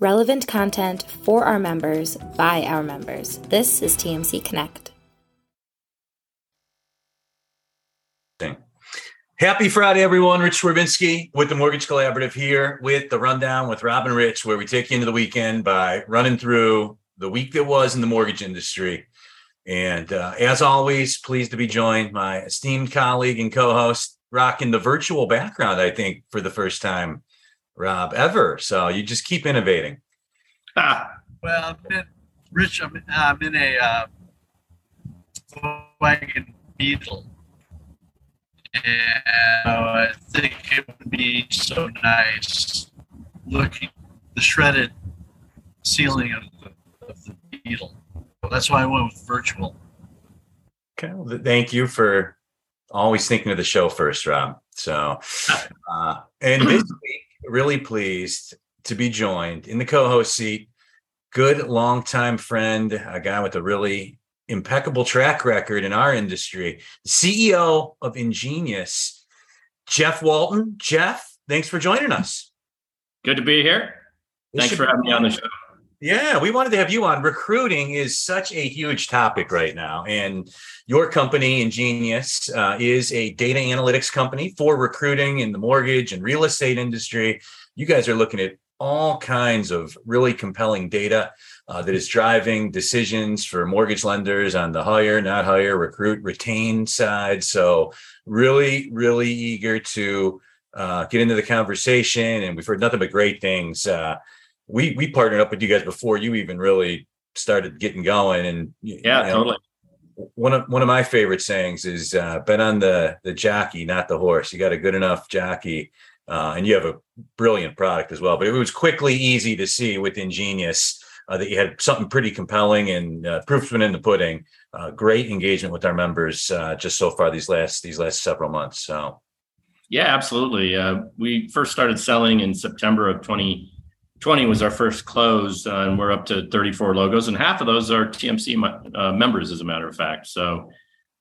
relevant content for our members by our members. This is TMC Connect. Happy Friday, everyone. Rich Swerbinsky with the Mortgage Collaborative here with the rundown with Robin Rich, where we take you into the weekend by running through the week that was in the mortgage industry. And uh, as always, pleased to be joined my esteemed colleague and co-host, rocking the virtual background. I think for the first time, Rob, ever. So you just keep innovating. Ah, well, Rich, I'm, I'm in a uh, wagon Beetle and I think it would be so nice looking the shredded ceiling of the, of the Beetle. That's why I went with virtual. Okay, well, thank you for always thinking of the show first, Rob. So, uh, and this week, really pleased to be joined in the co-host seat. Good longtime friend, a guy with a really impeccable track record in our industry, CEO of Ingenious, Jeff Walton. Jeff, thanks for joining us. Good to be here. This thanks for having me on the show. Yeah, we wanted to have you on. Recruiting is such a huge topic right now. And your company, Ingenious, uh, is a data analytics company for recruiting in the mortgage and real estate industry. You guys are looking at all kinds of really compelling data uh, that is driving decisions for mortgage lenders on the hire, not hire, recruit, retain side. So, really, really eager to uh, get into the conversation. And we've heard nothing but great things. Uh, we we partnered up with you guys before you even really started getting going. And yeah, you know, totally. One of one of my favorite sayings is uh, "Bet on the the jockey, not the horse." You got a good enough jockey, uh, and you have a brilliant product as well. But it was quickly easy to see with Ingenious uh, that you had something pretty compelling and uh, proof's been in the pudding. Uh, great engagement with our members uh, just so far these last these last several months. So, yeah, absolutely. Uh, we first started selling in September of 2020 was our first close, uh, and we're up to 34 logos, and half of those are TMC members, as a matter of fact. So.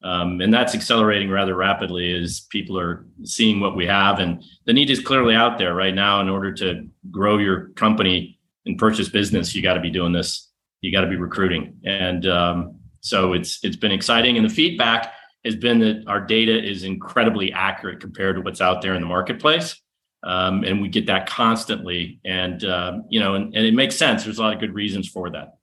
Um, and that's accelerating rather rapidly as people are seeing what we have and the need is clearly out there right now in order to grow your company and purchase business, you got to be doing this. You got to be recruiting, and um, so it's it's been exciting. And the feedback has been that our data is incredibly accurate compared to what's out there in the marketplace, um, and we get that constantly. And um, you know, and, and it makes sense. There's a lot of good reasons for that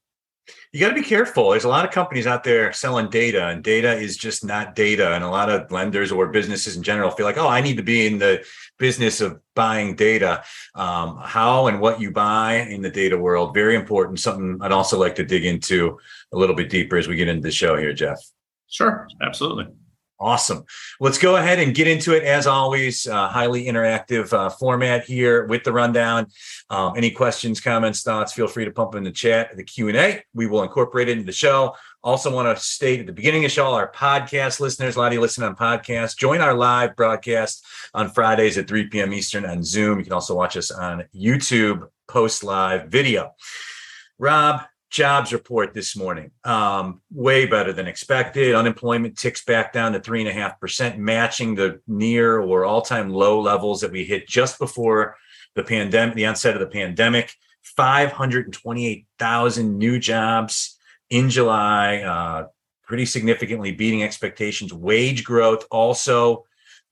you got to be careful. There's a lot of companies out there selling data, and data is just not data. And a lot of lenders or businesses in general feel like, oh, I need to be in the business of buying data. Um, how and what you buy in the data world, very important. Something I'd also like to dig into a little bit deeper as we get into the show here, Jeff. Sure, absolutely. Awesome. Let's go ahead and get into it. As always, uh, highly interactive uh, format here with the rundown. Um, any questions, comments, thoughts? Feel free to pump in the chat, the Q and A. We will incorporate it into the show. Also, want to state at the beginning of the show, our podcast listeners, a lot of you listen on podcasts. Join our live broadcast on Fridays at 3 p.m. Eastern on Zoom. You can also watch us on YouTube post live video. Rob, jobs report this morning. Um, way better than expected. Unemployment ticks back down to three and a half percent, matching the near or all-time low levels that we hit just before the pandemic, the onset of the pandemic. 528,000 new jobs in July, uh, pretty significantly beating expectations. Wage growth also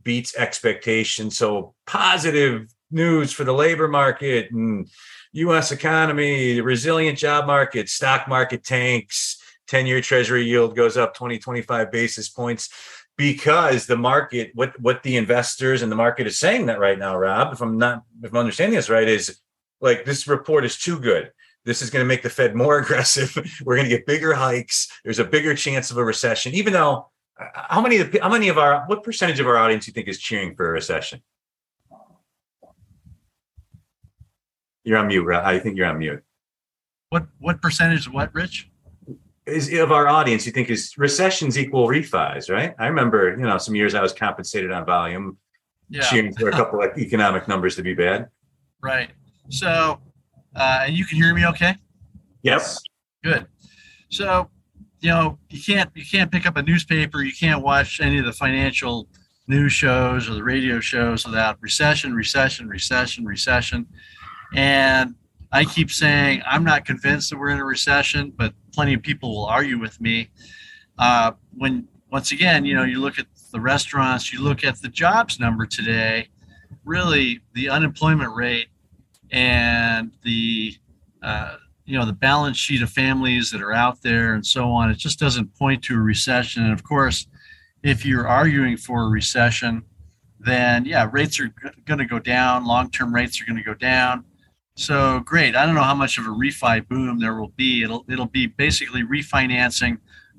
beats expectations. So positive news for the labor market and U.S. economy, resilient job market, stock market tanks, 10 year treasury yield goes up 20, 25 basis points because the market, what, what the investors and the market is saying that right now, Rob, if I'm not, if I'm understanding this right, is like this report is too good. This is going to make the Fed more aggressive. We're going to get bigger hikes. There's a bigger chance of a recession, even though uh, how many, how many of our, what percentage of our audience do you think is cheering for a recession? You're on mute. I think you're on mute. What what percentage of what, Rich? Is of our audience you think is recessions equal refis, right? I remember, you know, some years I was compensated on volume, yeah. cheering for a couple of economic numbers to be bad. Right. So, uh, and you can hear me okay? Yes. Good. So, you know, you can't you can't pick up a newspaper, you can't watch any of the financial news shows or the radio shows without recession, recession, recession, recession. And I keep saying I'm not convinced that we're in a recession, but plenty of people will argue with me. Uh, when once again, you know, you look at the restaurants, you look at the jobs number today, really the unemployment rate and the uh, you know the balance sheet of families that are out there and so on. It just doesn't point to a recession. And of course, if you're arguing for a recession, then yeah, rates are going to go down. Long-term rates are going to go down. So great. I don't know how much of a refi boom there will be. It'll it'll be basically refinancing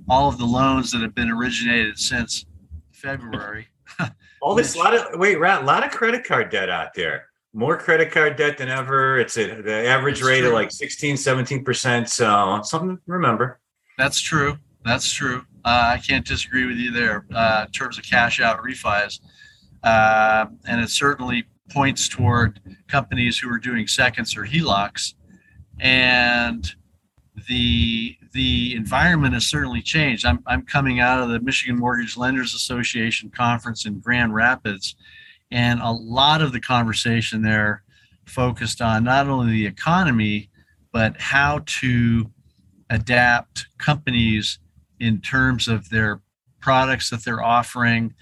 all of the loans that have been originated since February. all this lot of wait, Rat, a lot of credit card debt out there. More credit card debt than ever. It's a, the average That's rate true. of like 16, 17%. So something to remember. That's true. That's true. Uh, I can't disagree with you there uh, in terms of cash out refis. Uh, and it certainly points toward companies who are doing seconds or HELOCs. And the the environment has certainly changed. I'm, I'm coming out of the Michigan Mortgage Lenders Association conference in Grand Rapids, and a lot of the conversation there focused on not only the economy, but how to adapt companies in terms of their products that they're offering,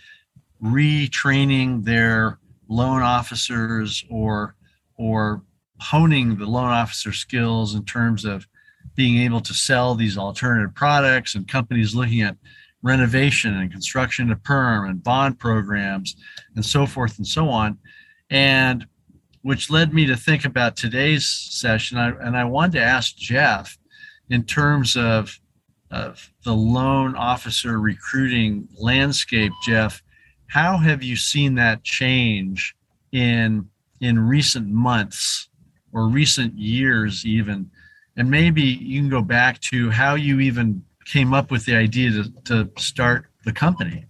retraining their loan officers or or honing the loan officer skills in terms of being able to sell these alternative products and companies looking at renovation and construction to perm and bond programs and so forth and so on. And which led me to think about today's session. I, and i wanted to ask jeff in terms of of the loan officer recruiting landscape jeff how have you seen that change in in recent months or recent years even? And maybe you can go back to how you even came up with the idea to, to start the company.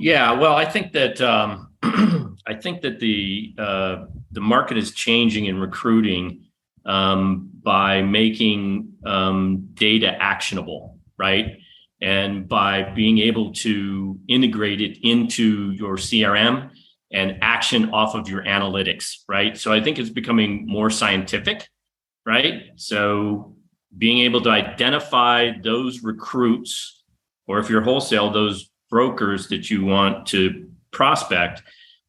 Yeah well i think that um, i think that the uh, the market is changing in recruiting um, by making um, data actionable right and by being able to integrate it into your crm and action off of your analytics right so i think it's becoming more scientific right? So being able to identify those recruits, or if you're wholesale, those brokers that you want to prospect,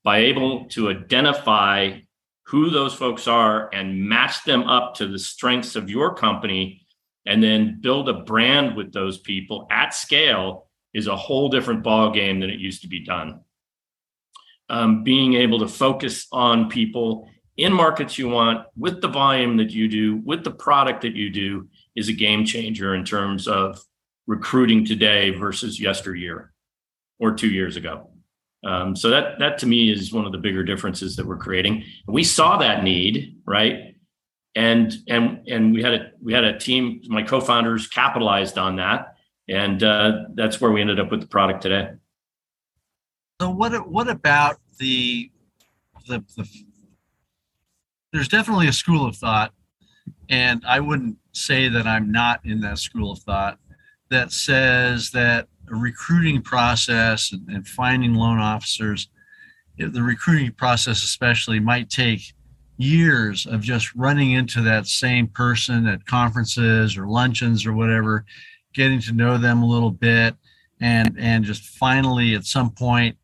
by able to identify who those folks are and match them up to the strengths of your company, and then build a brand with those people at scale is a whole different ball game than it used to be done. Um, being able to focus on people in markets you want with the volume that you do with the product that you do is a game changer in terms of recruiting today versus yesteryear or two years ago. Um, so that that to me is one of the bigger differences that we're creating. We saw that need right and and and we had a we had a team my co-founders capitalized on that. And uh, that's where we ended up with the product today. So what what about the the, the there's definitely a school of thought, and I wouldn't say that I'm not in that school of thought that says that a recruiting process and, and finding loan officers, the recruiting process especially, might take years of just running into that same person at conferences or luncheons or whatever, getting to know them a little bit, and and just finally at some point,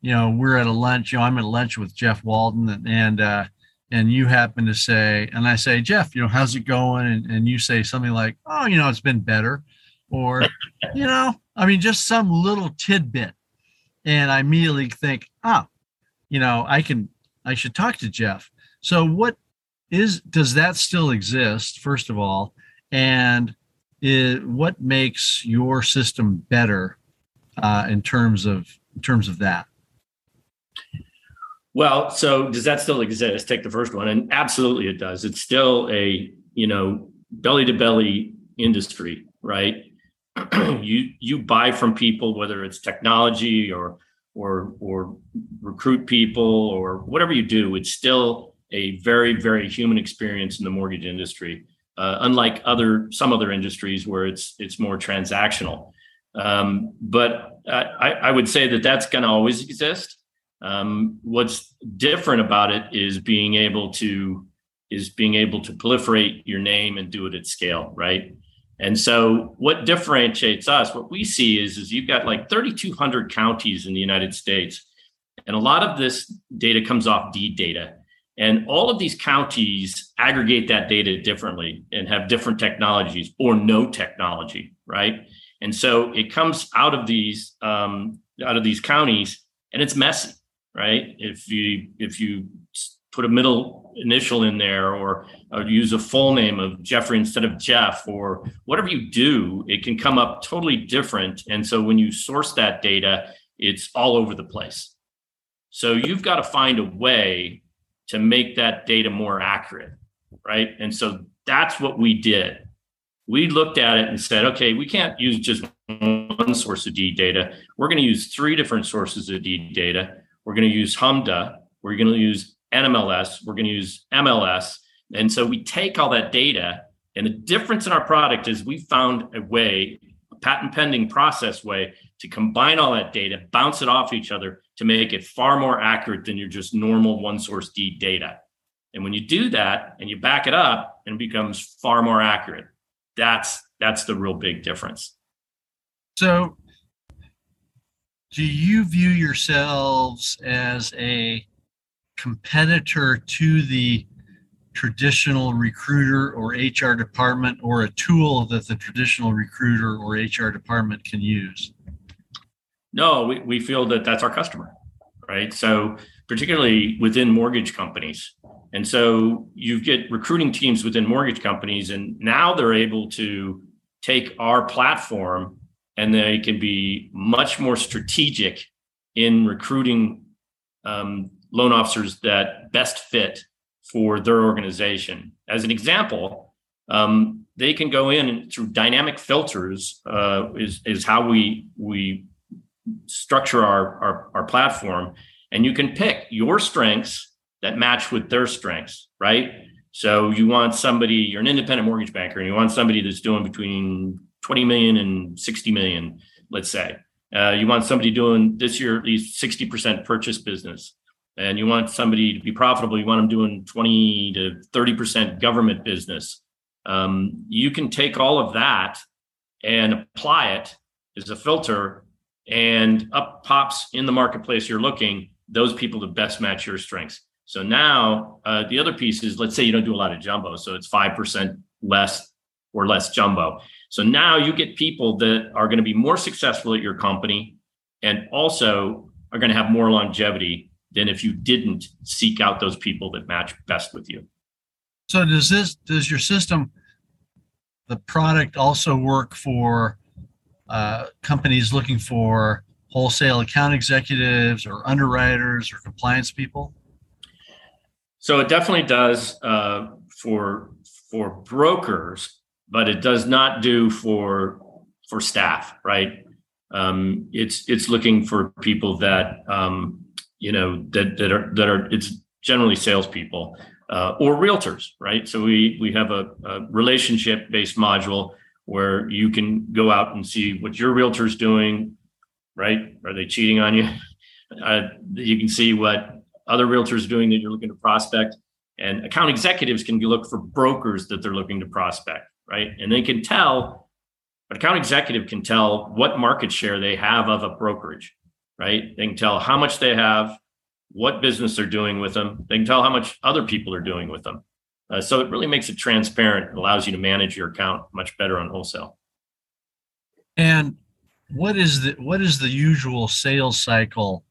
you know, we're at a lunch. You know, I'm at lunch with Jeff Walton, and, and uh, and you happen to say, and I say, Jeff, you know, how's it going? And, and you say something like, oh, you know, it's been better. Or, you know, I mean, just some little tidbit. And I immediately think, oh, you know, I can, I should talk to Jeff. So what is, does that still exist, first of all? And it, what makes your system better uh, in terms of, in terms of that? Well, so does that still exist? Take the first one, and absolutely it does. It's still a you know belly to belly industry, right? you you buy from people, whether it's technology or or or recruit people or whatever you do. It's still a very very human experience in the mortgage industry, uh, unlike other some other industries where it's it's more transactional. Um, but I, I would say that that's going to always exist. Um, what's different about it is being able to is being able to proliferate your name and do it at scale, right? And so what differentiates us, what we see is, is you've got like 3,200 counties in the United States. And a lot of this data comes off deed data. And all of these counties aggregate that data differently and have different technologies or no technology, right? And so it comes out of these um, out of these counties, and it's messy, right? If you if you put a middle initial in there or, or use a full name of Jeffrey instead of Jeff or whatever you do, it can come up totally different. And so when you source that data, it's all over the place. So you've got to find a way to make that data more accurate, right? And so that's what we did. We looked at it and said, okay, we can't use just one source of deed data. We're going to use three different sources of deed data. We're going to use HMDA. We're going to use NMLS, we're going to use MLS. And so we take all that data, and the difference in our product is we found a way, patent pending process way to combine all that data, bounce it off each other to make it far more accurate than your just normal one source deed data. And when you do that and you back it up, and it becomes far more accurate. That's that's the real big difference. So do you view yourselves as a competitor to the traditional recruiter or HR department or a tool that the traditional recruiter or HR department can use? No, we, we feel that that's our customer, right? So, particularly within mortgage companies. And so you get recruiting teams within mortgage companies, and now they're able to take our platform and they can be much more strategic in recruiting um, loan officers that best fit for their organization. As an example, um, they can go in through dynamic filters uh, is, is how we we structure our, our, our platform, and you can pick your strengths that match with their strengths, right? So you want somebody, you're an independent mortgage banker, and you want somebody that's doing between 20 million and 60 million, let's say. Uh, you want somebody doing this year at least 60% purchase business and you want somebody to be profitable, you want them doing 20 to 30% government business. Um, you can take all of that and apply it as a filter, and up pops in the marketplace you're looking those people to best match your strengths. So now uh, the other piece is let's say you don't do a lot of jumbo, so it's 5% less or less jumbo. So now you get people that are going to be more successful at your company and also are going to have more longevity than if you didn't seek out those people that match best with you. So does this does your system the product also work for uh, companies looking for wholesale account executives or underwriters or compliance people? So it definitely does uh, for for brokers, but it does not do for for staff, right? Um, it's it's looking for people that um, you know that that are that are it's generally salespeople uh, or realtors, right? So we we have a, a relationship based module where you can go out and see what your realtor's doing, right? Are they cheating on you? Uh, you can see what other realtors doing that you're looking to prospect, and account executives can look for brokers that they're looking to prospect, right? And they can tell. An account executive can tell what market share they have of a brokerage right? They can tell how much they have, what business they're doing with them. They can tell how much other people are doing with them. Uh, so it really makes it transparent. Allows you to manage your account much better on wholesale. And what is the what is the usual sales cycle?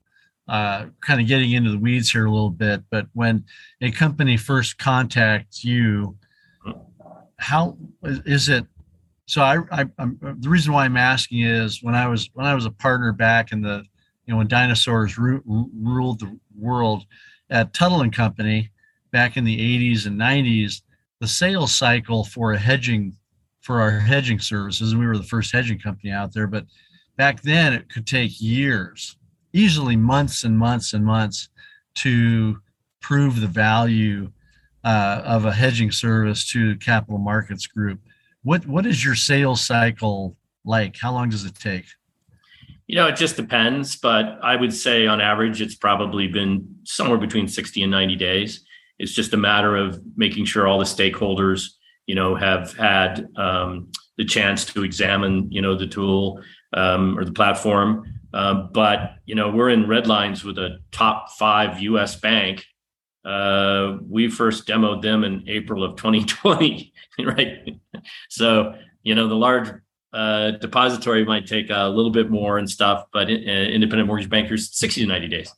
Uh, kind of getting into the weeds here a little bit, but when a company first contacts you, how is it? So I, I, I'm, the reason why I'm asking is when I was when I was a partner back in the you know when dinosaurs ru- ruled the world at Tuttle and Company back in the 80s and 90s, the sales cycle for a hedging for our hedging services, we were the first hedging company out there, but back then it could take years, easily months and months and months to prove the value uh, of a hedging service to capital markets group. What what is your sales cycle like? How long does it take? You know, it just depends, but I would say on average, it's probably been somewhere between 60 and 90 days. It's just a matter of making sure all the stakeholders, you know, have had um, the chance to examine, you know, the tool um, or the platform. Uh, but you know, we're in red lines with a top five U.S. bank. Uh, we first demoed them in April of 2020, right? So you know, the large uh, depository might take a little bit more and stuff, but uh, independent mortgage bankers 60 to 90 days.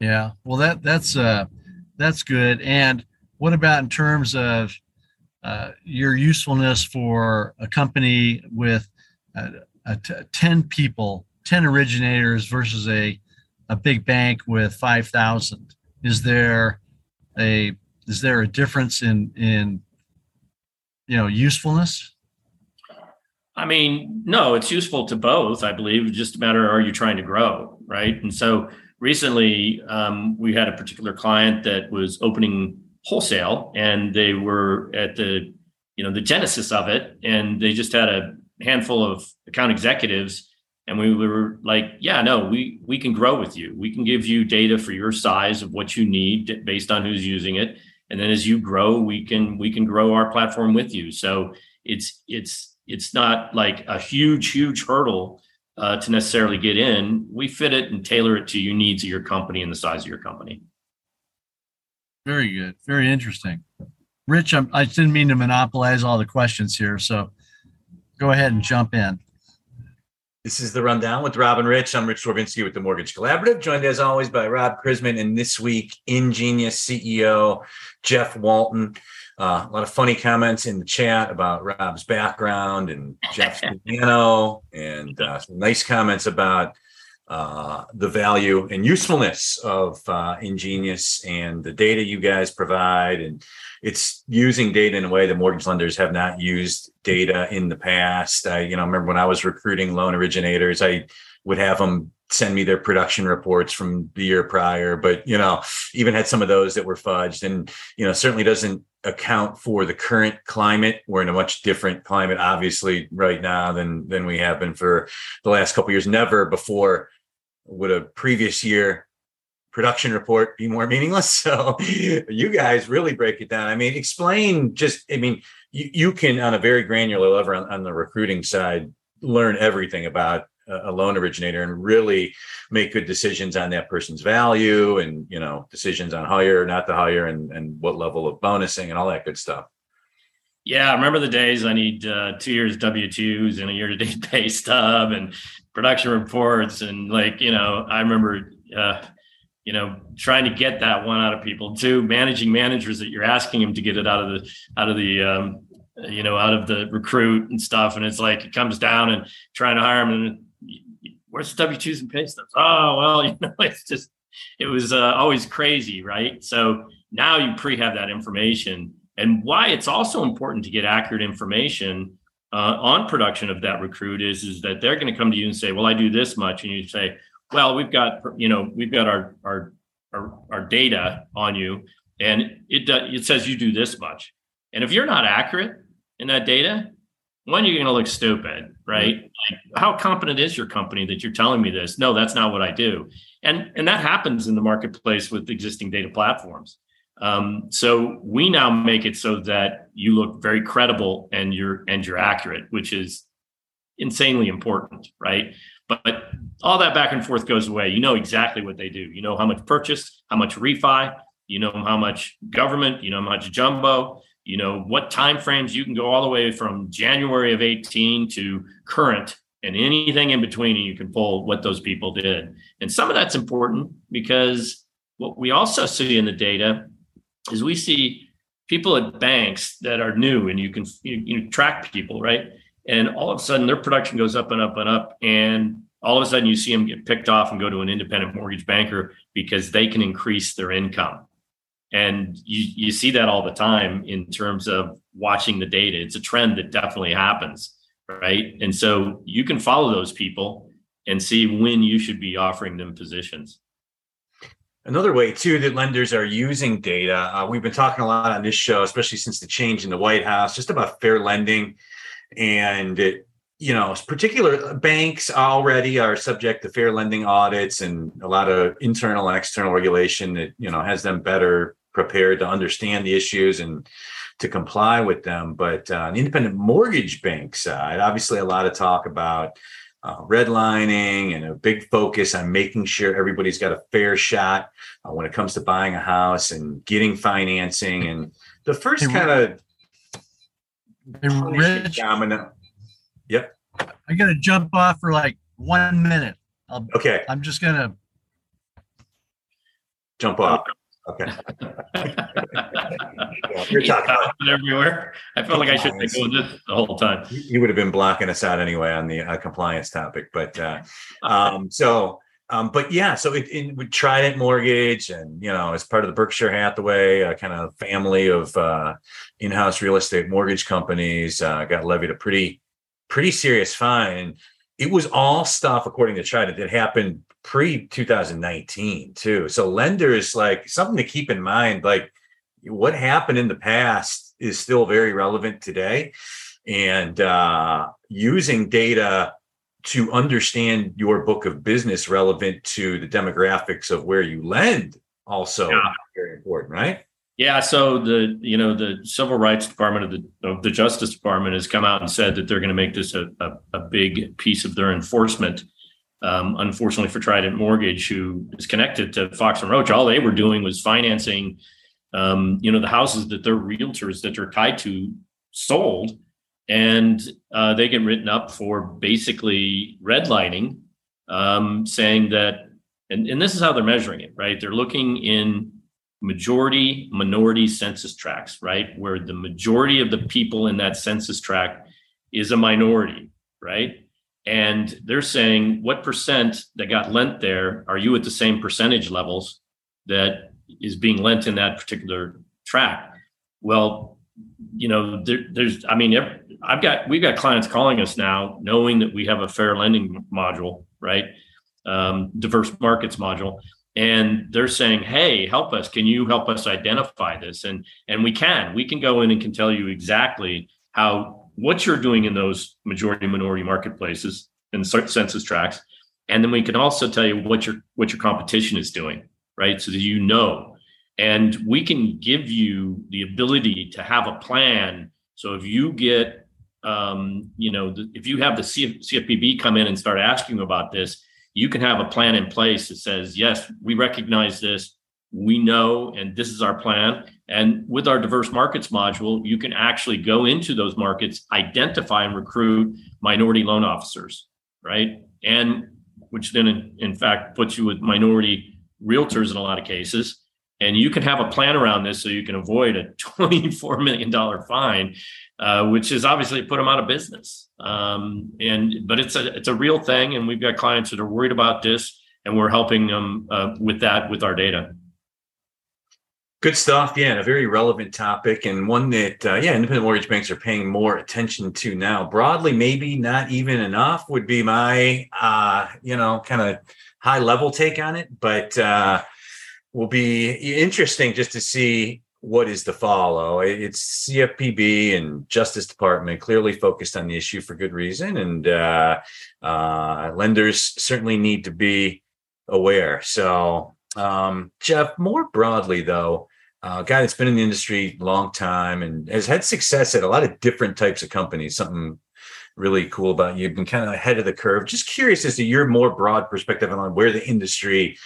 Yeah, well, that that's uh, that's good. And what about in terms of uh, your usefulness for a company with uh, a t- 10 people, 10 originators versus a, a big bank with 5,000? Is there a is there a difference in in you know usefulness? I mean, no, it's useful to both. I believe it's just a matter are you trying to grow, right? And so recently, um, we had a particular client that was opening wholesale, and they were at the you know the genesis of it, and they just had a handful of account executives, and we were like, yeah, no, we we can grow with you. We can give you data for your size of what you need based on who's using it, and then as you grow, we can we can grow our platform with you. So it's it's it's not like a huge, huge hurdle uh, to necessarily get in. We fit it and tailor it to your needs of your company and the size of your company. Very good. Very interesting. Rich, I'm, I did not mean to monopolize all the questions here, so go ahead and jump in. This is the rundown with Rob and Rich. I'm Rich Swerbinsky with the Mortgage Collaborative, joined as always by Rob Chrisman and this week Ingenious CEO Jeff Walton. Uh, a lot of funny comments in the chat about Rob's background and Jeff's piano, and uh, some nice comments about uh, the value and usefulness of uh, Ingenius and the data you guys provide. And it's using data in a way that mortgage lenders have not used data in the past. I, you know, remember when I was recruiting loan originators, I would have them send me their production reports from the year prior but you know even had some of those that were fudged and you know certainly doesn't account for the current climate we're in a much different climate obviously right now than than we have been for the last couple years never before would a previous year production report be more meaningless? So you guys really break it down. I mean explain just i mean you, you can on a very granular level on, on the recruiting side learn everything about a loan originator and really make good decisions on that person's value and you know decisions on hire not to hire and and what level of bonusing and all that good stuff. Yeah, I remember the days I need uh, two years W twos and a year to date pay stub and production reports and like you know I remember uh, you know trying to get that one out of people too managing managers that you're asking them to get it out of the out of the um, you know out of the recruit and stuff and it's like it comes down and trying to hire them and where's the W twos and pay stubs? Oh well, you know, it's just it was uh, always crazy, right? So now you pre have that information, and why it's also important to get accurate information uh, on production of that recruit is is that they're going to come to you and say, well, I do this much, and you say, well, we've got you know we've got our our our, our data on you, and it does, it says you do this much, and if you're not accurate in that data, one, you're going to look stupid, right? Like, how competent is your company that you're telling me this? No, that's not what I do, and and that happens in the marketplace with existing data platforms. Um, so we now make it so that you look very credible and you're and you're accurate, which is insanely important, right? But, but all that back and forth goes away. You know exactly what they do. You know how much purchase, how much refi, you know how much government, you know how much jumbo, you know what time frames you can go all the way from january of 18 to current and anything in between and you can pull what those people did and some of that's important because what we also see in the data is we see people at banks that are new and you can you, you track people right and all of a sudden their production goes up and up and up and all of a sudden you see them get picked off and go to an independent mortgage banker because they can increase their income and you, you see that all the time in terms of watching the data. It's a trend that definitely happens, right? And so you can follow those people and see when you should be offering them positions. Another way, too, that lenders are using data. Uh, we've been talking a lot on this show, especially since the change in the White House, just about fair lending and it, you know, particular banks already are subject to fair lending audits and a lot of internal and external regulation that you know has them better prepared to understand the issues and to comply with them. But uh, the independent mortgage bank side, obviously, a lot of talk about uh, redlining and a big focus on making sure everybody's got a fair shot uh, when it comes to buying a house and getting financing. And the first Hey, kind of Hey, domino. Yep. I gotta jump off for like one minute. I'll, Okay. I'm just gonna. Jump off. Okay. You're talking about everywhere. I felt like I should be doing this the whole time. you would have been blocking us out anyway on the uh, compliance topic but uh um so um but yeah so it, it we trident mortgage and you know as part of the berkshire hathaway uh, kind of family of uh in-house real estate mortgage companies uh got levied a pretty pretty serious fine it was all stuff according to trident that happened pre 2019 too so lenders like something to keep in mind like what happened in the past is still very relevant today and uh, using data to understand your book of business relevant to the demographics of where you lend also Yeah. very important right Yeah, so the you know the Civil Rights Department of the of the Justice Department has come out and said that they're going to make this a, a, a big piece of their enforcement. Um, unfortunately for Trident Mortgage, who is connected to Fox and Roach, all they were doing was financing, um, you know, the houses that their realtors that they're tied to sold, and uh, they get written up for basically redlining, um, saying that, and, and this is how they're measuring it, right? They're looking in majority minority census tracts, right? Where the majority of the people in that census tract is a minority, right? And they're saying, what percent that got lent there are you at the same percentage levels that is being lent in that particular track Well, you know, there, there's, I mean, I've got, we've got clients calling us now knowing that we have a fair lending module, right? Um, diverse markets module. And they're saying hey help us. Can you help us identify this? And and we can. We can go in and can tell you exactly how what you're doing in those majority minority marketplaces and census tracts. And then we can also tell you what your what your competition is doing right? So that you know. And we can give you the ability to have a plan. So if you get um, you know if you have the CF, cfpb come in and start asking about this you can have a plan in place that says, yes, we recognize this, we know, and this is our plan. And with our diverse markets module, you can actually go into those markets, identify and recruit minority loan officers, right? And which then, in, in fact, puts you with minority realtors in a lot of cases. And you can have a plan around this so you can avoid a $24 million fine, uh, which is obviously put them out of business. Um, and but it's a it's a real thing, and we've got clients that are worried about this, and we're helping them uh, with that with our data. Good stuff. Yeah, and a very relevant topic and one that, uh, yeah, independent mortgage banks are paying more attention to now. Broadly, maybe not even enough would be my, uh, you know, kind of high level take on it, but uh, will be interesting just to see what is to follow. It's CFPB and Justice Department clearly focused on the issue for good reason, and uh, uh, lenders certainly need to be aware. So um, Jeff, more broadly though, uh, guy that's been in the industry a long time and has had success at a lot of different types of companies. Something really cool about you. You've been kind of ahead of the curve. Just curious as to your more broad perspective on where the industry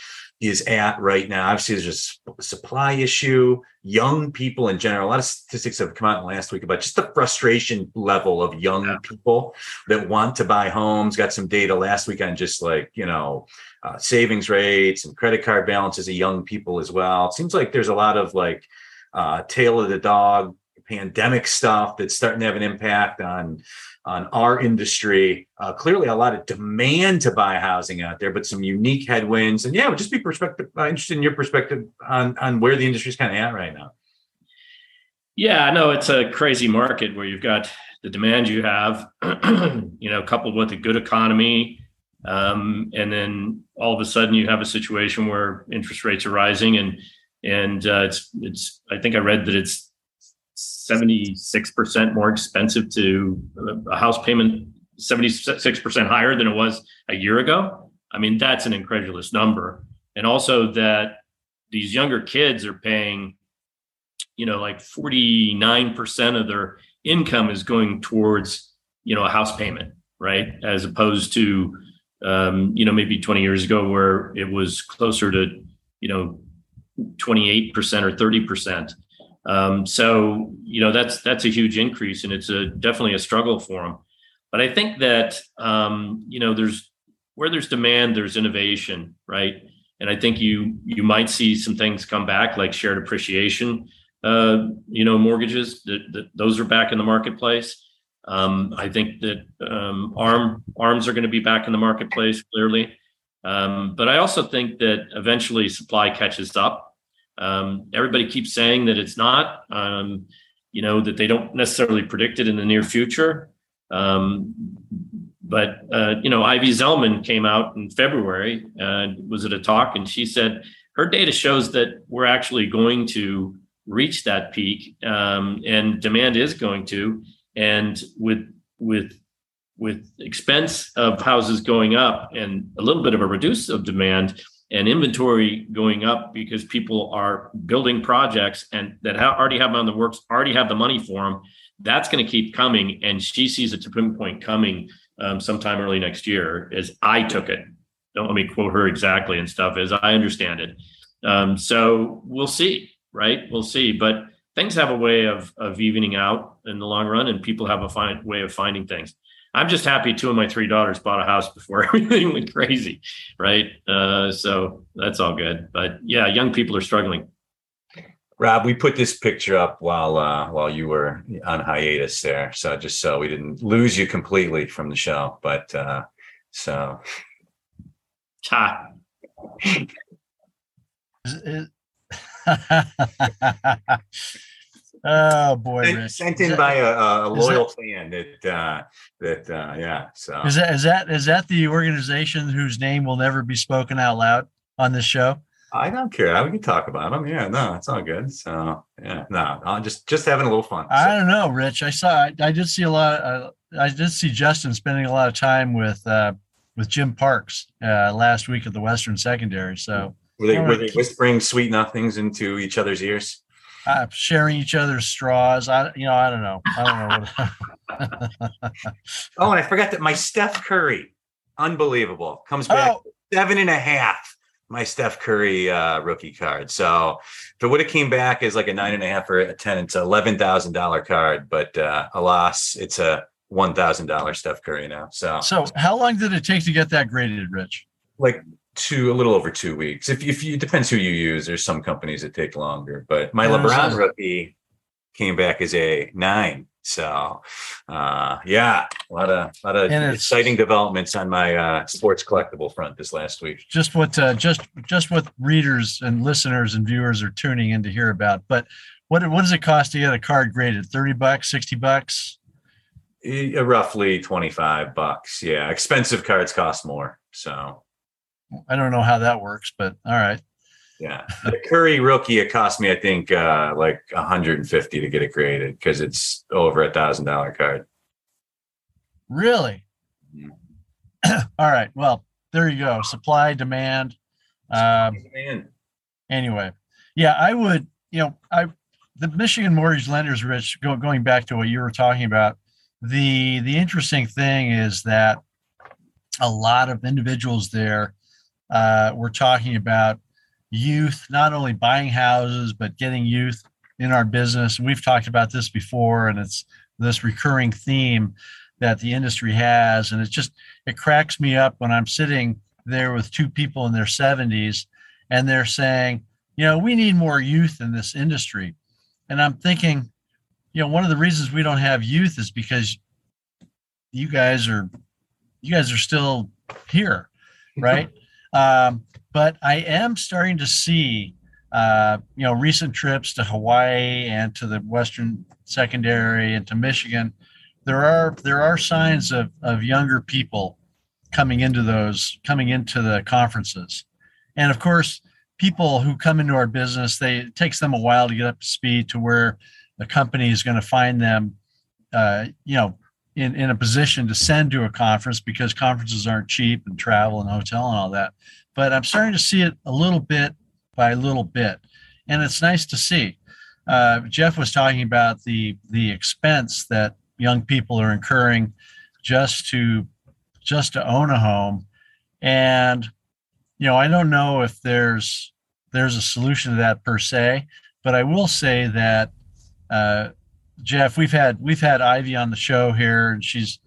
is at right now. Obviously, there's a supply issue. Young people in general, a lot of statistics have come out last week about just the frustration level of young yeah. people that want to buy homes. Got some data last week on just like, you know, uh, savings rates and credit card balances of young people as well. It seems like there's a lot of like uh, tail of the dog pandemic stuff that's starting to have an impact on on our industry. Uh, clearly, a lot of demand to buy housing out there, but some unique headwinds. And yeah, would just be perspective uh, interested in your perspective on on where the industry is kind of at right now. Yeah, no, it's a crazy market where you've got the demand you have, you know, coupled with a good economy. Um, and then all of a sudden you have a situation where interest rates are rising and and uh, it's it's I think I read that it's 76% more expensive to a house payment 76% higher than it was a year ago. I mean, that's an incredulous number. And also that these younger kids are paying, you know, like 49% of their income is going towards, you know, a house payment, right? As opposed to, um, you know, maybe 20 years ago where it was closer to, you know, 28% or 30%. Um, so, you know, that's, that's a huge increase and it's a definitely a struggle for them. But I think that, um, you know, there's, where there's demand, there's innovation, right? And I think you you might see some things come back like shared appreciation, uh, you know, mortgages that, those are back in the marketplace. Um, I think that um, arm arms are going to be back in the marketplace clearly, um, but I also think that eventually supply catches up. Um, everybody keeps saying that it's not, um, you know, that they don't necessarily predict it in the near future. Um, but uh, you know, Ivy Zelman came out in February uh, was at a talk, and she said her data shows that we're actually going to reach that peak, and demand is going to, and with with with expense of houses going up and a little bit of a reduce of demand and inventory going up because people are building projects and that already have them on the works already have the money for them that's going to keep coming and she sees a tipping point coming um, sometime early next year, as I took it. Don't let me quote her exactly and stuff, as I understand it. Um, so we'll see, right? We'll see. But things have a way of of evening out in the long run, and people have a fine way of finding things. I'm just happy two of my three daughters bought a house before everything went crazy, right? Uh, so that's all good. But yeah, young people are struggling. Rob, we put this picture up while uh, while you were on hiatus there, so just so we didn't lose you completely from the show. But uh, so, ha. oh boy, sent, sent in by a, a loyal that, fan that uh, that uh, yeah. So is that is that is that the organization whose name will never be spoken out loud on this show? I don't care. We can talk about them. Yeah, no, it's all good. So yeah, no, I'm just just having a little fun. So. I don't know, Rich. I saw. I, I did see a lot. Uh, I did see Justin spending a lot of time with uh, with Jim Parks uh, last week at the Western Secondary. So were they were they whispering sweet nothings into each other's ears? Uh, sharing each other's straws. I you know I don't know. I don't know. What... oh, and I forgot that my Steph Curry, unbelievable, comes back oh. seven and a half my Steph Curry uh, rookie card. So if it would have came back as like a nine and a half or a ten, it's eleven thousand dollar card. But uh, alas, it's a one thousand dollar Steph Curry now. So so how long did it take to get that graded, Rich? Like two, a little over two weeks. If if you depends who you use. There's some companies that take longer, but my LeBron rookie came back as a nine. So, uh, yeah, a lot of a lot of exciting developments on my uh, sports collectible front this last week. Just what uh, just just what readers and listeners and viewers are tuning in to hear about. But what what does it cost to get a card graded? Thirty bucks, sixty bucks? roughly twenty five bucks. Yeah, expensive cards cost more. So, I don't know how that works, but all right. Yeah, the Curry rookie it cost me I think uh, like 150 to get it created because it's over a thousand dollar card. Really? Mm-hmm. All right. Well, there you go. Supply demand. Um, demand. Anyway, yeah, I would. You know, I the Michigan mortgage lenders, Rich. Go, going back to what you were talking about, the the interesting thing is that a lot of individuals there uh, were talking about youth, not only buying houses, but getting youth in our business. We've talked about this before, and it's this recurring theme that the industry has. And it's just, it cracks me up when I'm sitting there with two people in their 70s and they're saying, you know, we need more youth in this industry. And I'm thinking, you know, one of the reasons we don't have youth is because you guys are, you guys are still here, right? um, but I am starting to see, uh, you know, recent trips to Hawaii and to the Western Secondary and to Michigan. There are there are signs of of younger people coming into those coming into the conferences, and of course, people who come into our business, they it takes them a while to get up to speed to where the company is going to find them, uh, you know, in, in a position to send to a conference because conferences aren't cheap and travel and hotel and all that. But I'm starting to see it a little bit by little bit. And it's nice to see. Uh, Jeff was talking about the the expense that young people are incurring just to just to own a home. And you know, I don't know if there's there's a solution to that per se, but I will say that uh, Jeff, we've had we've had Ivy on the show here, and she's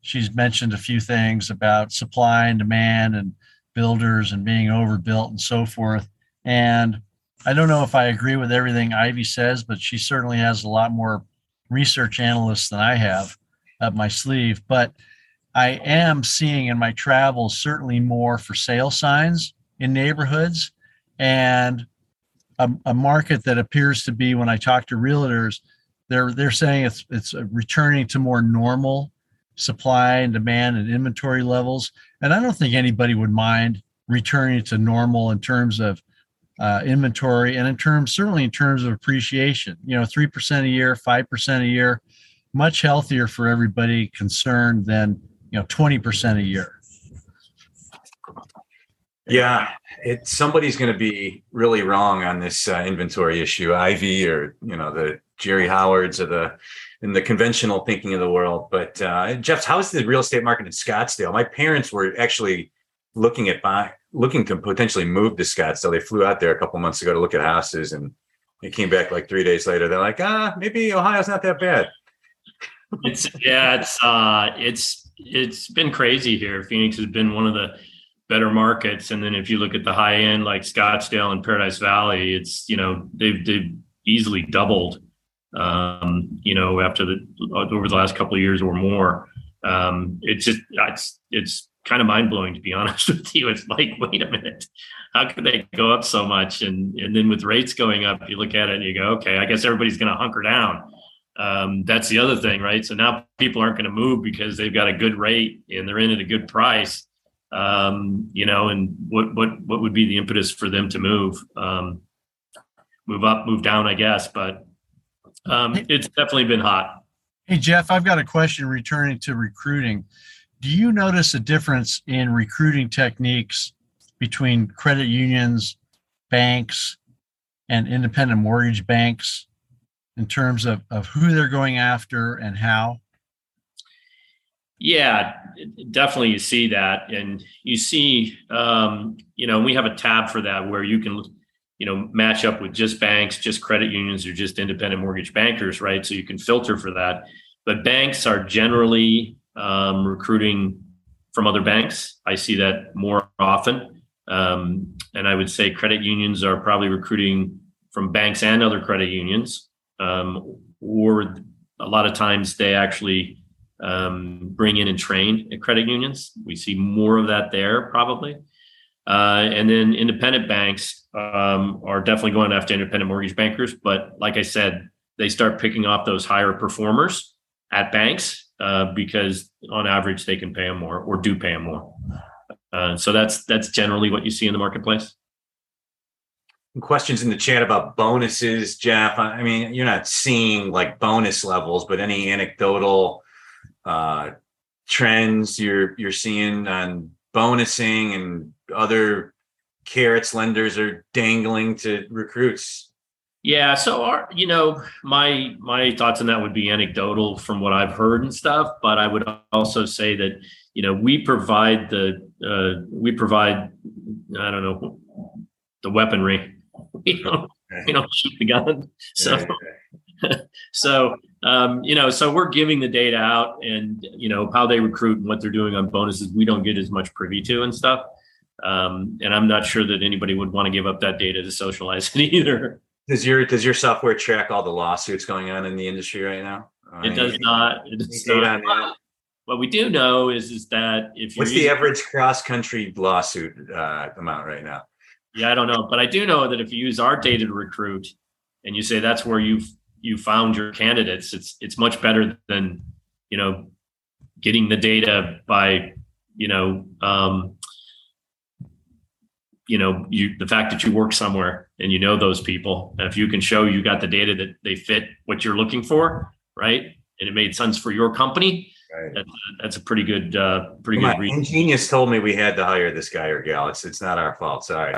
she's mentioned a few things about supply and demand and builders and being overbuilt and so forth. And I don't know if I agree with everything Ivy says, but she certainly has a lot more research analysts than I have up my sleeve. But I am seeing in my travels certainly more for sale signs in neighborhoods and a, a market that appears to be when I talk to realtors they're they're saying it's it's returning to more normal supply and demand and inventory levels. And I don't think anybody would mind returning to normal in terms of uh, inventory and in terms certainly in terms of appreciation. You know, three percent a year, five percent a year, much healthier for everybody concerned than you know twenty percent a year. Yeah, it somebody's going to be really wrong on this uh, inventory issue, Ivy or you know the Jerry Howards of the in the conventional thinking of the world. But uh, Jeff, how's the real estate market in Scottsdale? My parents were actually looking at buy, looking to potentially move to Scottsdale. They flew out there a couple months ago to look at houses, and they came back like three days later. They're like, ah, maybe Ohio's not that bad. it's yeah, it's uh, it's it's been crazy here. Phoenix has been one of the better markets, and then if you look at the high end like Scottsdale and Paradise Valley, it's you know they've they've easily doubled um, you know, after the over the last couple of years or more. Um, it's just it's it's kind of mind blowing to be honest with you. It's like, wait a minute, how could they go up so much? And and then with rates going up, you look at it and you go, okay, I guess everybody's going to hunker down. Um, that's the other thing, right? So now people aren't going to move because they've got a good rate and they're in at a good price. Um, you know, and what what what would be the impetus for them to move? Um, move up, move down, I guess. But um, it's definitely been hot. Hey, Jeff, I've got a question returning to recruiting. Do you notice a difference in recruiting techniques between credit unions, banks, and independent mortgage banks in terms of, of who they're going after and how? Yeah, definitely you see that. And you see, um, you know, we have a tab for that where you can you know match up with just banks just credit unions or just independent mortgage bankers right? So you can filter for that. But banks are generally um, recruiting from other banks. I see that more often. Um, and i would say credit unions are probably recruiting from banks and other credit unions. Um, or a lot of times they actually um, bring in and train at credit unions. We see more of that there probably. Uh, and then independent banks um, are definitely going after independent mortgage bankers. But like I said, they start picking off those higher performers at banks uh, because on average they can pay them more or do pay them more. Uh, so that's that's generally what you see in the marketplace. Questions in the chat about bonuses, Jeff. I mean, you're not seeing like bonus levels, but any anecdotal uh, trends you're you're seeing on bonusing and other carrots lenders are dangling to recruits? Yeah, so our, you know, my my thoughts on that would be anecdotal from what I've heard and stuff, but I would also say that you know we provide the uh, we provide I don't know the weaponry. We don't shoot the gun, so so um, you know so we're giving the data out and you know how they recruit and what they're doing on bonuses. We don't get as much privy to and stuff. Um, and I'm not sure that anybody would want to give up that data to socialize it either. Does your does your software track all the lawsuits going on in the industry right now? It does not. It does not. What we do know is is that if what's the average cross country lawsuit uh, amount right now? Yeah, I don't know, but I do know that if you use our data to recruit, and you say that's where you've you found your candidates, it's it's much better than you know getting the data by you know um, you know you the fact that you work somewhere and you know those people if you can show you got the data that they fit what you're looking for right and it made sense for your company right. that's, that's, a pretty good, uh, pretty Come good. Reason. genius told me we had to hire this guy or gal. It's it's not our fault. Sorry.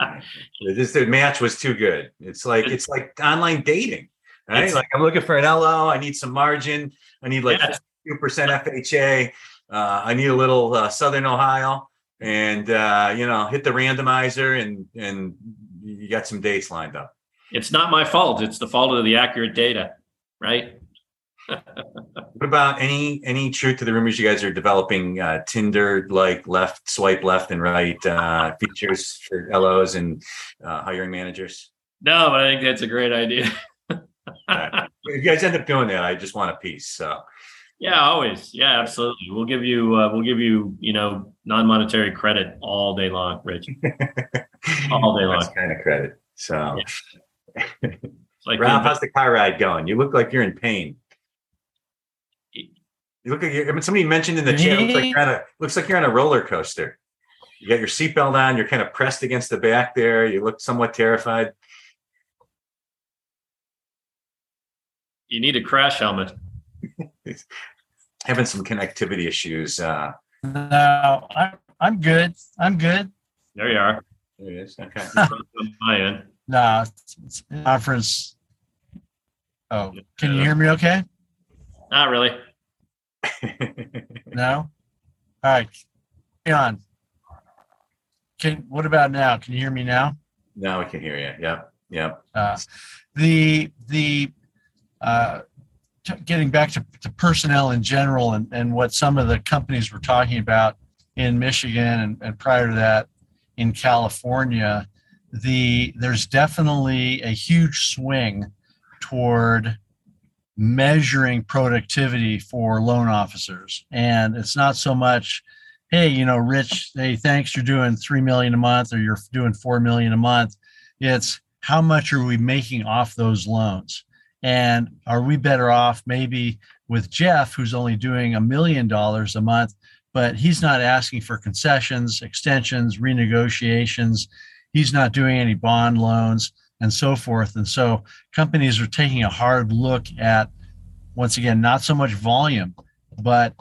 this the match was too good. It's like it's like online dating, right? It's, like I'm looking for an LO. I need some margin. I need like two percent FHA. Uh, I need a little uh, Southern Ohio, and uh, you know, hit the randomizer, and and you got some dates lined up. It's not my fault. It's the fault of the accurate data, right? what about any any truth to the rumors you guys are developing uh, Tinder like left swipe left and right uh, features for LOs and uh, hiring managers? No, but I think that's a great idea. right. If you guys end up doing that, I just want a piece. So yeah, always. Yeah, absolutely. We'll give you uh, we'll give you you know non monetary credit all day long, Rich. all day long. That's kind of credit. So. Yeah. like Rob, how's the car ride going? You look like you're in pain. You look like you're, I mean, somebody mentioned in the chat. Looks like you're on a looks like you're on a roller coaster. You got your seatbelt on. You're kind of pressed against the back there. You look somewhat terrified. You need a crash helmet. Having some connectivity issues. Uh, no, I'm I'm good. I'm good. There you are. There it is. Okay. my end. No, it's conference. Oh, can you hear me? Okay. Not really. no. All right. on. Can what about now? Can you hear me now? Now I can hear you. Yep. Yep. Uh, the the uh, t- getting back to, to personnel in general and, and what some of the companies were talking about in Michigan and, and prior to that in California, the there's definitely a huge swing toward measuring productivity for loan officers. And it's not so much, hey, you know, Rich, hey, thanks, you're doing three million a month or you're doing four million a month. It's how much are we making off those loans? And are we better off maybe with Jeff, who's only doing a million dollars a month, but he's not asking for concessions, extensions, renegotiations. He's not doing any bond loans and so forth. And so companies are taking a hard look at, once again, not so much volume, but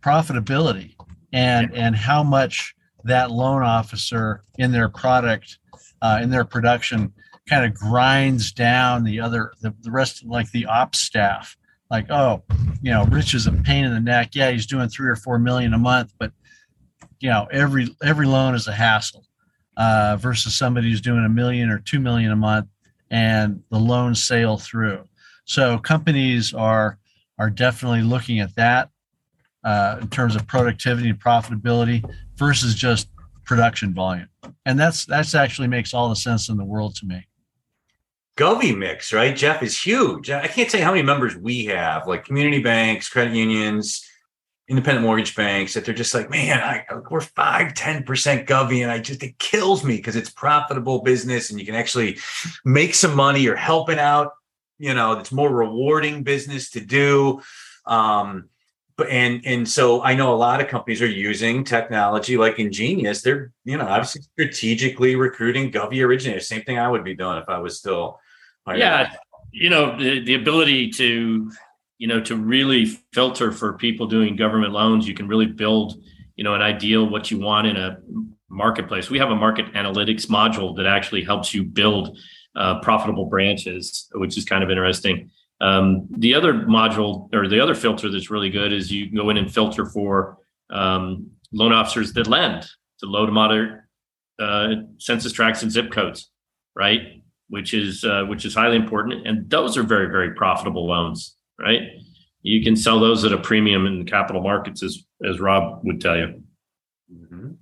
profitability and and how much that loan officer in their product, uh, in their production, kind of grinds down the other the, the rest like the ops staff. Like, oh, you know, Rich is a pain in the neck. Yeah, he's doing three or four million a month, but you know, every every loan is a hassle uh, versus somebody who's doing a million or two million a month and the loans sail through. So companies are are definitely looking at that uh, in terms of productivity and profitability versus just production volume, and that's that's actually makes all the sense in the world to me. Govy mix, right? Jeff is huge. I can't say how many members we have, like community banks, credit unions, independent mortgage banks that they're just like, man, I, we're five, 10% Govy. And I just, it kills me because it's profitable business and you can actually make some money. You're helping out, you know, it's more rewarding business to do. Um, but and and so I know a lot of companies are using technology like Ingenious. They're you know obviously strategically recruiting Govy originators. Same thing I would be doing if I was still. Yeah, you know the the ability to you know to really filter for people doing government loans you can really build you know an ideal what you want in a marketplace. We have a market analytics module that actually helps you build uh, profitable branches which is kind of interesting. Um, the other module or the other filter that's really good is you can go in and filter for um, loan officers that lend to low to moderate uh, census tracts and zip codes right which is uh, which is highly important and those are very very profitable loans right? You can sell those at a premium in the capital markets, as as Rob would tell you. Mm-hmm.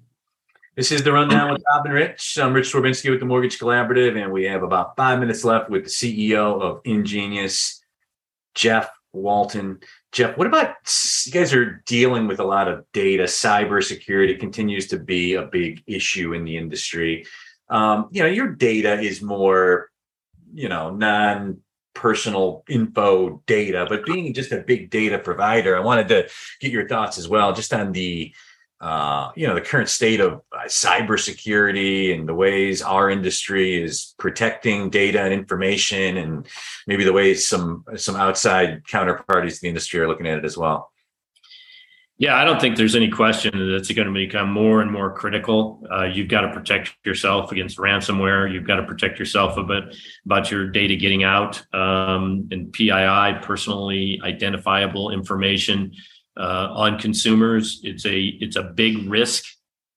This is the rundown with Rob and Rich. I'm Rich Swerbinsky with the Mortgage Collaborative, and we have about five minutes left with the CEO of Ingenious, Jeff Walton. Jeff, what about you guys are dealing with a lot of data? Cybersecurity continues to be a big issue in the industry. Um, you know, your data is more, you know, non personal info data, but being just a big data provider, I wanted to get your thoughts as well, just on the uh, you know the current state of uh, cybersecurity and the ways our industry is protecting data and information, and maybe the ways some some outside counterparties to the industry are looking at it as well. Yeah, I don't think there's any question that it's going to become more and more critical. Uh, you've got to protect yourself against ransomware. You've got to protect yourself a bit about your data getting out um, and PII, personally identifiable information uh, on consumers. It's a it's a big risk,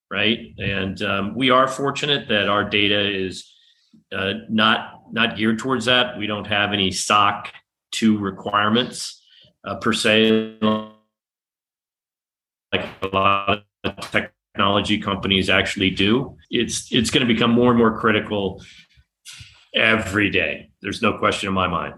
right? And um, we are fortunate that our data is uh, not not geared towards that. We don't have any SOC two requirements uh, per se like a lot of technology companies actually do. It's it's going to become more and more critical every day. There's no question in my mind.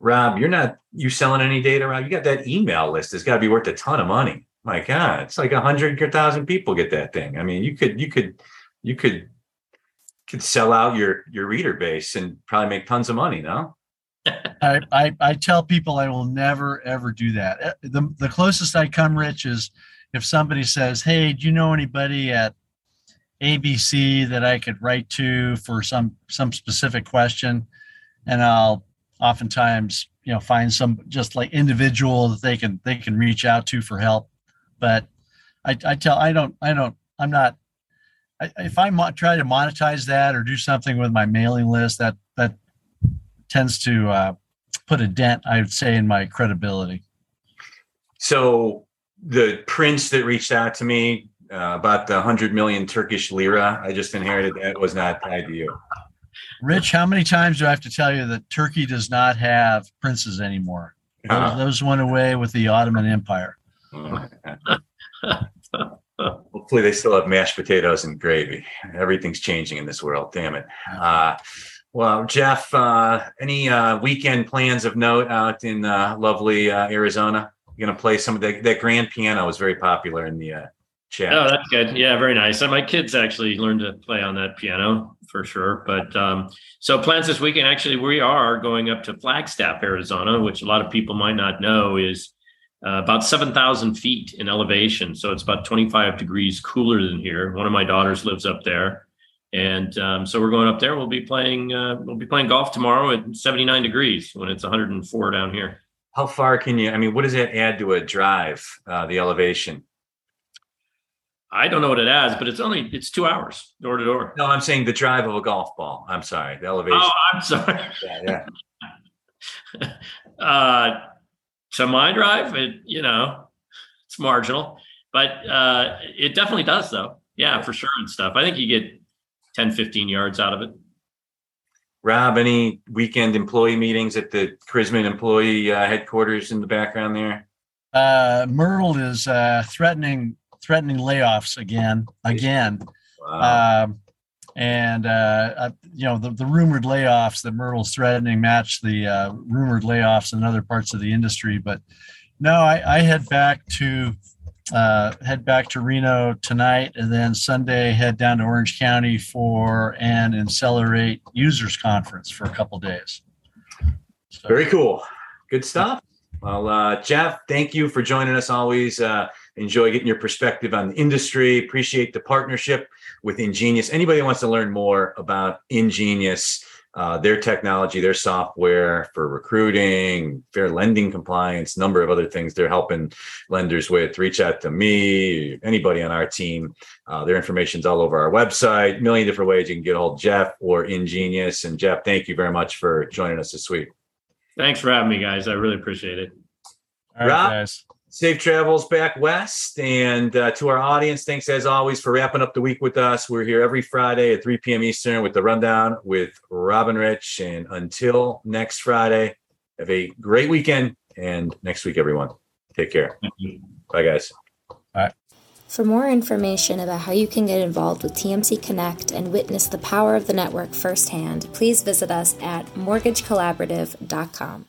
Rob, you're not you selling any data, Rob? You got that email list. It's got to be worth a ton of money. My God, it's like a hundred thousand people get that thing. I mean, you could you could you could could sell out your your reader base and probably make tons of money. No. I, I, I tell people I will never ever do that. Eh, the the closest I come, Rich, is if somebody says, "Hey, do you know anybody at ABC that I could write to for some some specific question?" And I'll oftentimes you know find some just like individual that they can they can reach out to for help. But I, I tell I don't I don't I'm not if I mo- try to monetize that or do something with my mailing list, that tends to uh, put a dent, I would say, in my credibility. So the prince that reached out to me uh, about the hundred million Turkish lira I just inherited that was not tied to you. Rich, how many times do I have to tell you that Turkey does not have princes anymore? Those, uh those went away with the Ottoman Empire. Hopefully, they still have mashed potatoes and gravy. Everything's changing in this world. Damn it. Uh, well, Jeff, uh, any uh, weekend plans of note out in uh, lovely uh, Arizona? You're going to play some of the, that grand piano was very popular in the uh, chat. Oh, that's good. Yeah, very nice. And my kids actually learned to play on that piano for sure. But um, so plans this weekend, actually, we are going up to Flagstaff, Arizona, which a lot of people might not know is uh, about 7,000 feet in elevation. So it's about 25 degrees cooler than here. One of my daughters lives up there and um, so we're going up there. We'll be playing. Uh, we'll be playing golf tomorrow at 79 degrees when it's 104 down here. How far can you? I mean, what does that add to a drive? Uh, the elevation. I don't know what it adds, but it's only it's two hours door to door. No, I'm saying the drive of a golf ball. I'm sorry, the elevation. Oh, I'm sorry. yeah. yeah. uh, to my drive, it you know, it's marginal, but uh, it definitely does though. Yeah, for sure and stuff. I think you get 10, 15 yards out of it. Rob, any weekend employee meetings at the Chrisman employee uh, headquarters in the background there? Uh, Myrtle is uh, threatening threatening layoffs again, again. Wow. Um, and uh, uh, you know the, the rumored layoffs that Myrtle's threatening match the uh, rumored layoffs in other parts of the industry. But no, I, I head back to uh, head back to Reno tonight, and then Sunday head down to Orange County for an Accelerate Users Conference for a couple days. So. Very cool. Good stuff. Well, uh, Jeff, thank you for joining us. Always uh, enjoy getting your perspective on the industry. Appreciate the partnership with Ingenious. Anybody wants to learn more about Ingenious, uh, their technology, their software for recruiting, fair lending compliance, number of other things they're helping lenders with. Reach out to me, anybody on our team. Uh, their information's all over our website. A million different ways you can get a hold of Jeff or Ingenious. And Jeff, thank you very much for joining us this week. Thanks for having me, guys. I really appreciate it. All right, Rob, guys. Safe travels back west. And uh, to our audience, thanks as always for wrapping up the week with us. We're here every Friday at 3 p.m. Eastern with the rundown with Rob and Rich. And until next Friday, have a great weekend. And next week, everyone, take care. Bye, guys. Bye. For more information about how you can get involved with TMC Connect and witness the power of the network firsthand, please visit us at mortgagecollaborative.com.